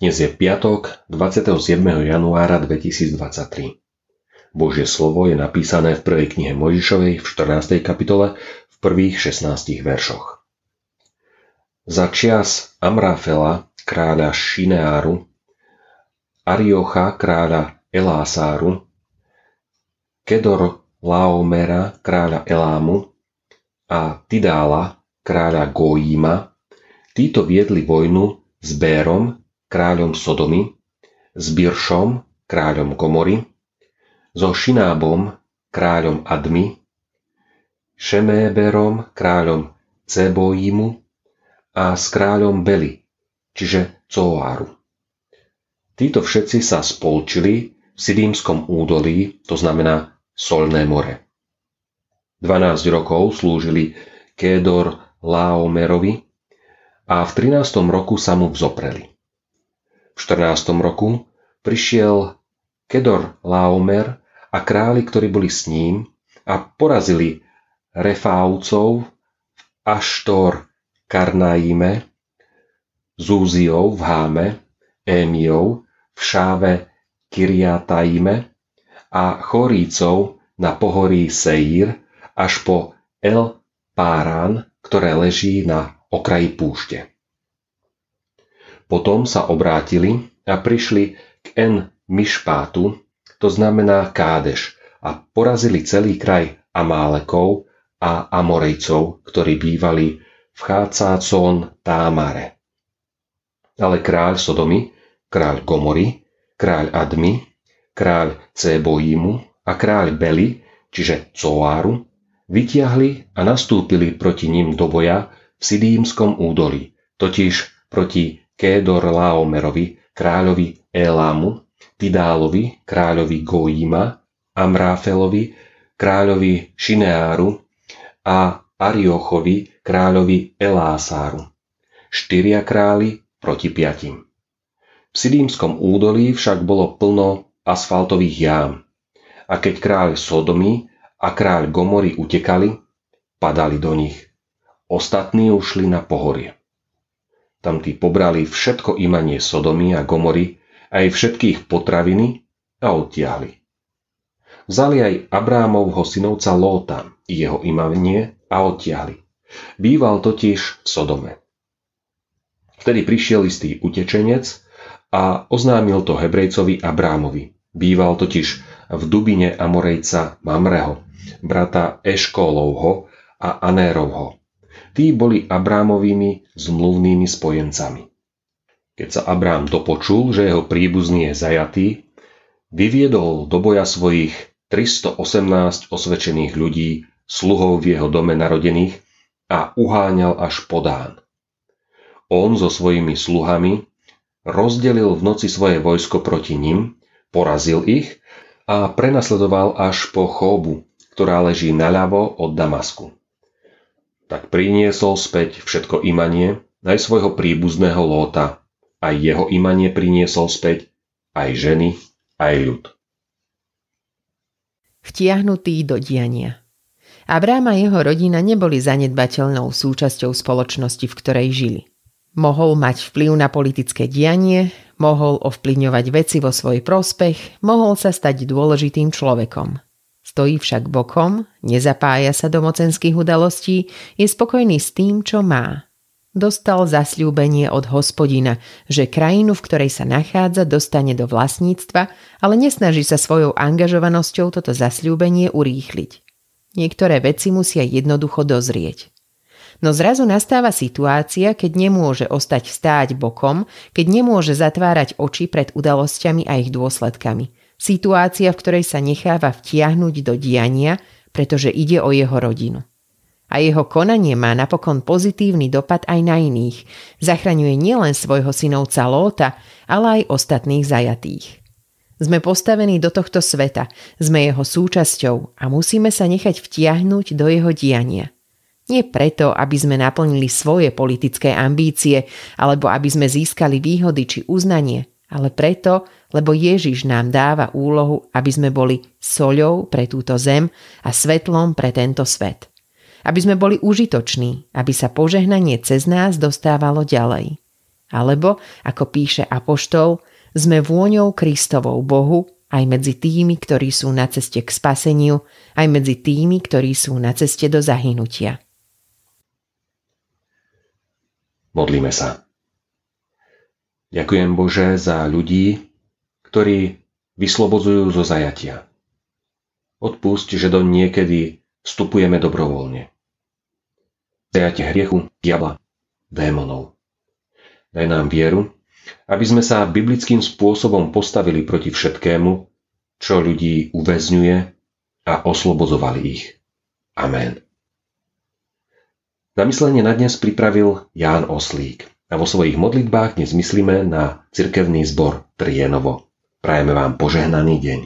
Dnes je piatok 27. januára 2023. Božie slovo je napísané v prvej knihe Mojžišovej v 14. kapitole v prvých 16 veršoch. Za čias Amrafela, kráľa Šineáru, Ariocha, kráľa Elásáru, Kedor Laomera, kráľa Elámu a Tidála, kráľa Goíma, títo viedli vojnu s Bérom, kráľom Sodomy, s Biršom, kráľom Gomory, so Šinábom, kráľom Admy, Šeméberom, kráľom Ceboímu a s kráľom Beli, čiže Coáru. Títo všetci sa spolčili v Sidímskom údolí, to znamená Solné more. 12 rokov slúžili Kédor Laomerovi a v 13. roku sa mu vzopreli. V 14. roku prišiel Kedor Laomer a králi, ktorí boli s ním a porazili Refáucov v Aštor Karnaíme, Zúziou v Háme, Émiou v Šáve Kiriataime a Chorícov na pohorí Seír až po El Párán, ktoré leží na okraji púšte. Potom sa obrátili a prišli k En Mišpátu, to znamená Kádeš, a porazili celý kraj Amálekov a Amorejcov, ktorí bývali v Chácácón Támare. Ale kráľ Sodomy, kráľ Gomory, kráľ Admy, kráľ Ceboímu a kráľ Beli, čiže Coáru, vytiahli a nastúpili proti ním do boja v Sidímskom údolí, totiž proti Kédor Laomerovi, kráľovi Elámu, Tidálovi, kráľovi Goíma, Amráfelovi, kráľovi Šineáru a Ariochovi, kráľovi Elásáru. Štyria králi proti piatim. V Sidímskom údolí však bolo plno asfaltových jám. A keď kráľ Sodomy a kráľ Gomory utekali, padali do nich. Ostatní ušli na pohorie. Tam tí pobrali všetko imanie Sodomy a Gomory, aj všetkých potraviny a odtiahli. Vzali aj Abrámovho synovca Lóta jeho imanie a odtiahli. Býval totiž v Sodome. Vtedy prišiel istý utečenec a oznámil to Hebrejcovi Abrámovi. Býval totiž v Dubine Amorejca Mamreho, brata Eškólovho a Anérovho Tí boli Abrámovými zmluvnými spojencami. Keď sa Abrám dopočul, že jeho príbuzný je zajatý, vyviedol do boja svojich 318 osvedčených ľudí, sluhov v jeho dome narodených a uháňal až podán. On so svojimi sluhami rozdelil v noci svoje vojsko proti nim, porazil ich a prenasledoval až po Chóbu, ktorá leží naľavo od Damasku tak priniesol späť všetko imanie, aj svojho príbuzného Lóta, aj jeho imanie priniesol späť, aj ženy, aj ľud. Vtiahnutý do diania Abrám a jeho rodina neboli zanedbateľnou súčasťou spoločnosti, v ktorej žili. Mohol mať vplyv na politické dianie, mohol ovplyvňovať veci vo svoj prospech, mohol sa stať dôležitým človekom – Stojí však bokom, nezapája sa do mocenských udalostí, je spokojný s tým, čo má. Dostal zasľúbenie od hospodina, že krajinu, v ktorej sa nachádza, dostane do vlastníctva, ale nesnaží sa svojou angažovanosťou toto zasľúbenie urýchliť. Niektoré veci musia jednoducho dozrieť. No zrazu nastáva situácia, keď nemôže ostať stáť bokom, keď nemôže zatvárať oči pred udalosťami a ich dôsledkami – Situácia, v ktorej sa necháva vtiahnuť do diania, pretože ide o jeho rodinu. A jeho konanie má napokon pozitívny dopad aj na iných. Zachraňuje nielen svojho synovca Lóta, ale aj ostatných zajatých. Sme postavení do tohto sveta, sme jeho súčasťou a musíme sa nechať vtiahnuť do jeho diania. Nie preto, aby sme naplnili svoje politické ambície alebo aby sme získali výhody či uznanie, ale preto, lebo Ježiš nám dáva úlohu, aby sme boli soľou pre túto zem a svetlom pre tento svet. Aby sme boli užitoční, aby sa požehnanie cez nás dostávalo ďalej. Alebo, ako píše Apoštol, sme vôňou Kristovou Bohu aj medzi tými, ktorí sú na ceste k spaseniu, aj medzi tými, ktorí sú na ceste do zahynutia. Modlíme sa. Ďakujem Bože za ľudí, ktorí vyslobodzujú zo zajatia. Odpusť, že do niekedy vstupujeme dobrovoľne. Zajatie hriechu, diabla, démonov. Daj nám vieru, aby sme sa biblickým spôsobom postavili proti všetkému, čo ľudí uväzňuje a oslobodzovali ich. Amen. Zamyslenie na dnes pripravil Ján Oslík a vo svojich modlitbách dnes myslíme na cirkevný zbor Trienovo. Prajeme vám požehnaný deň.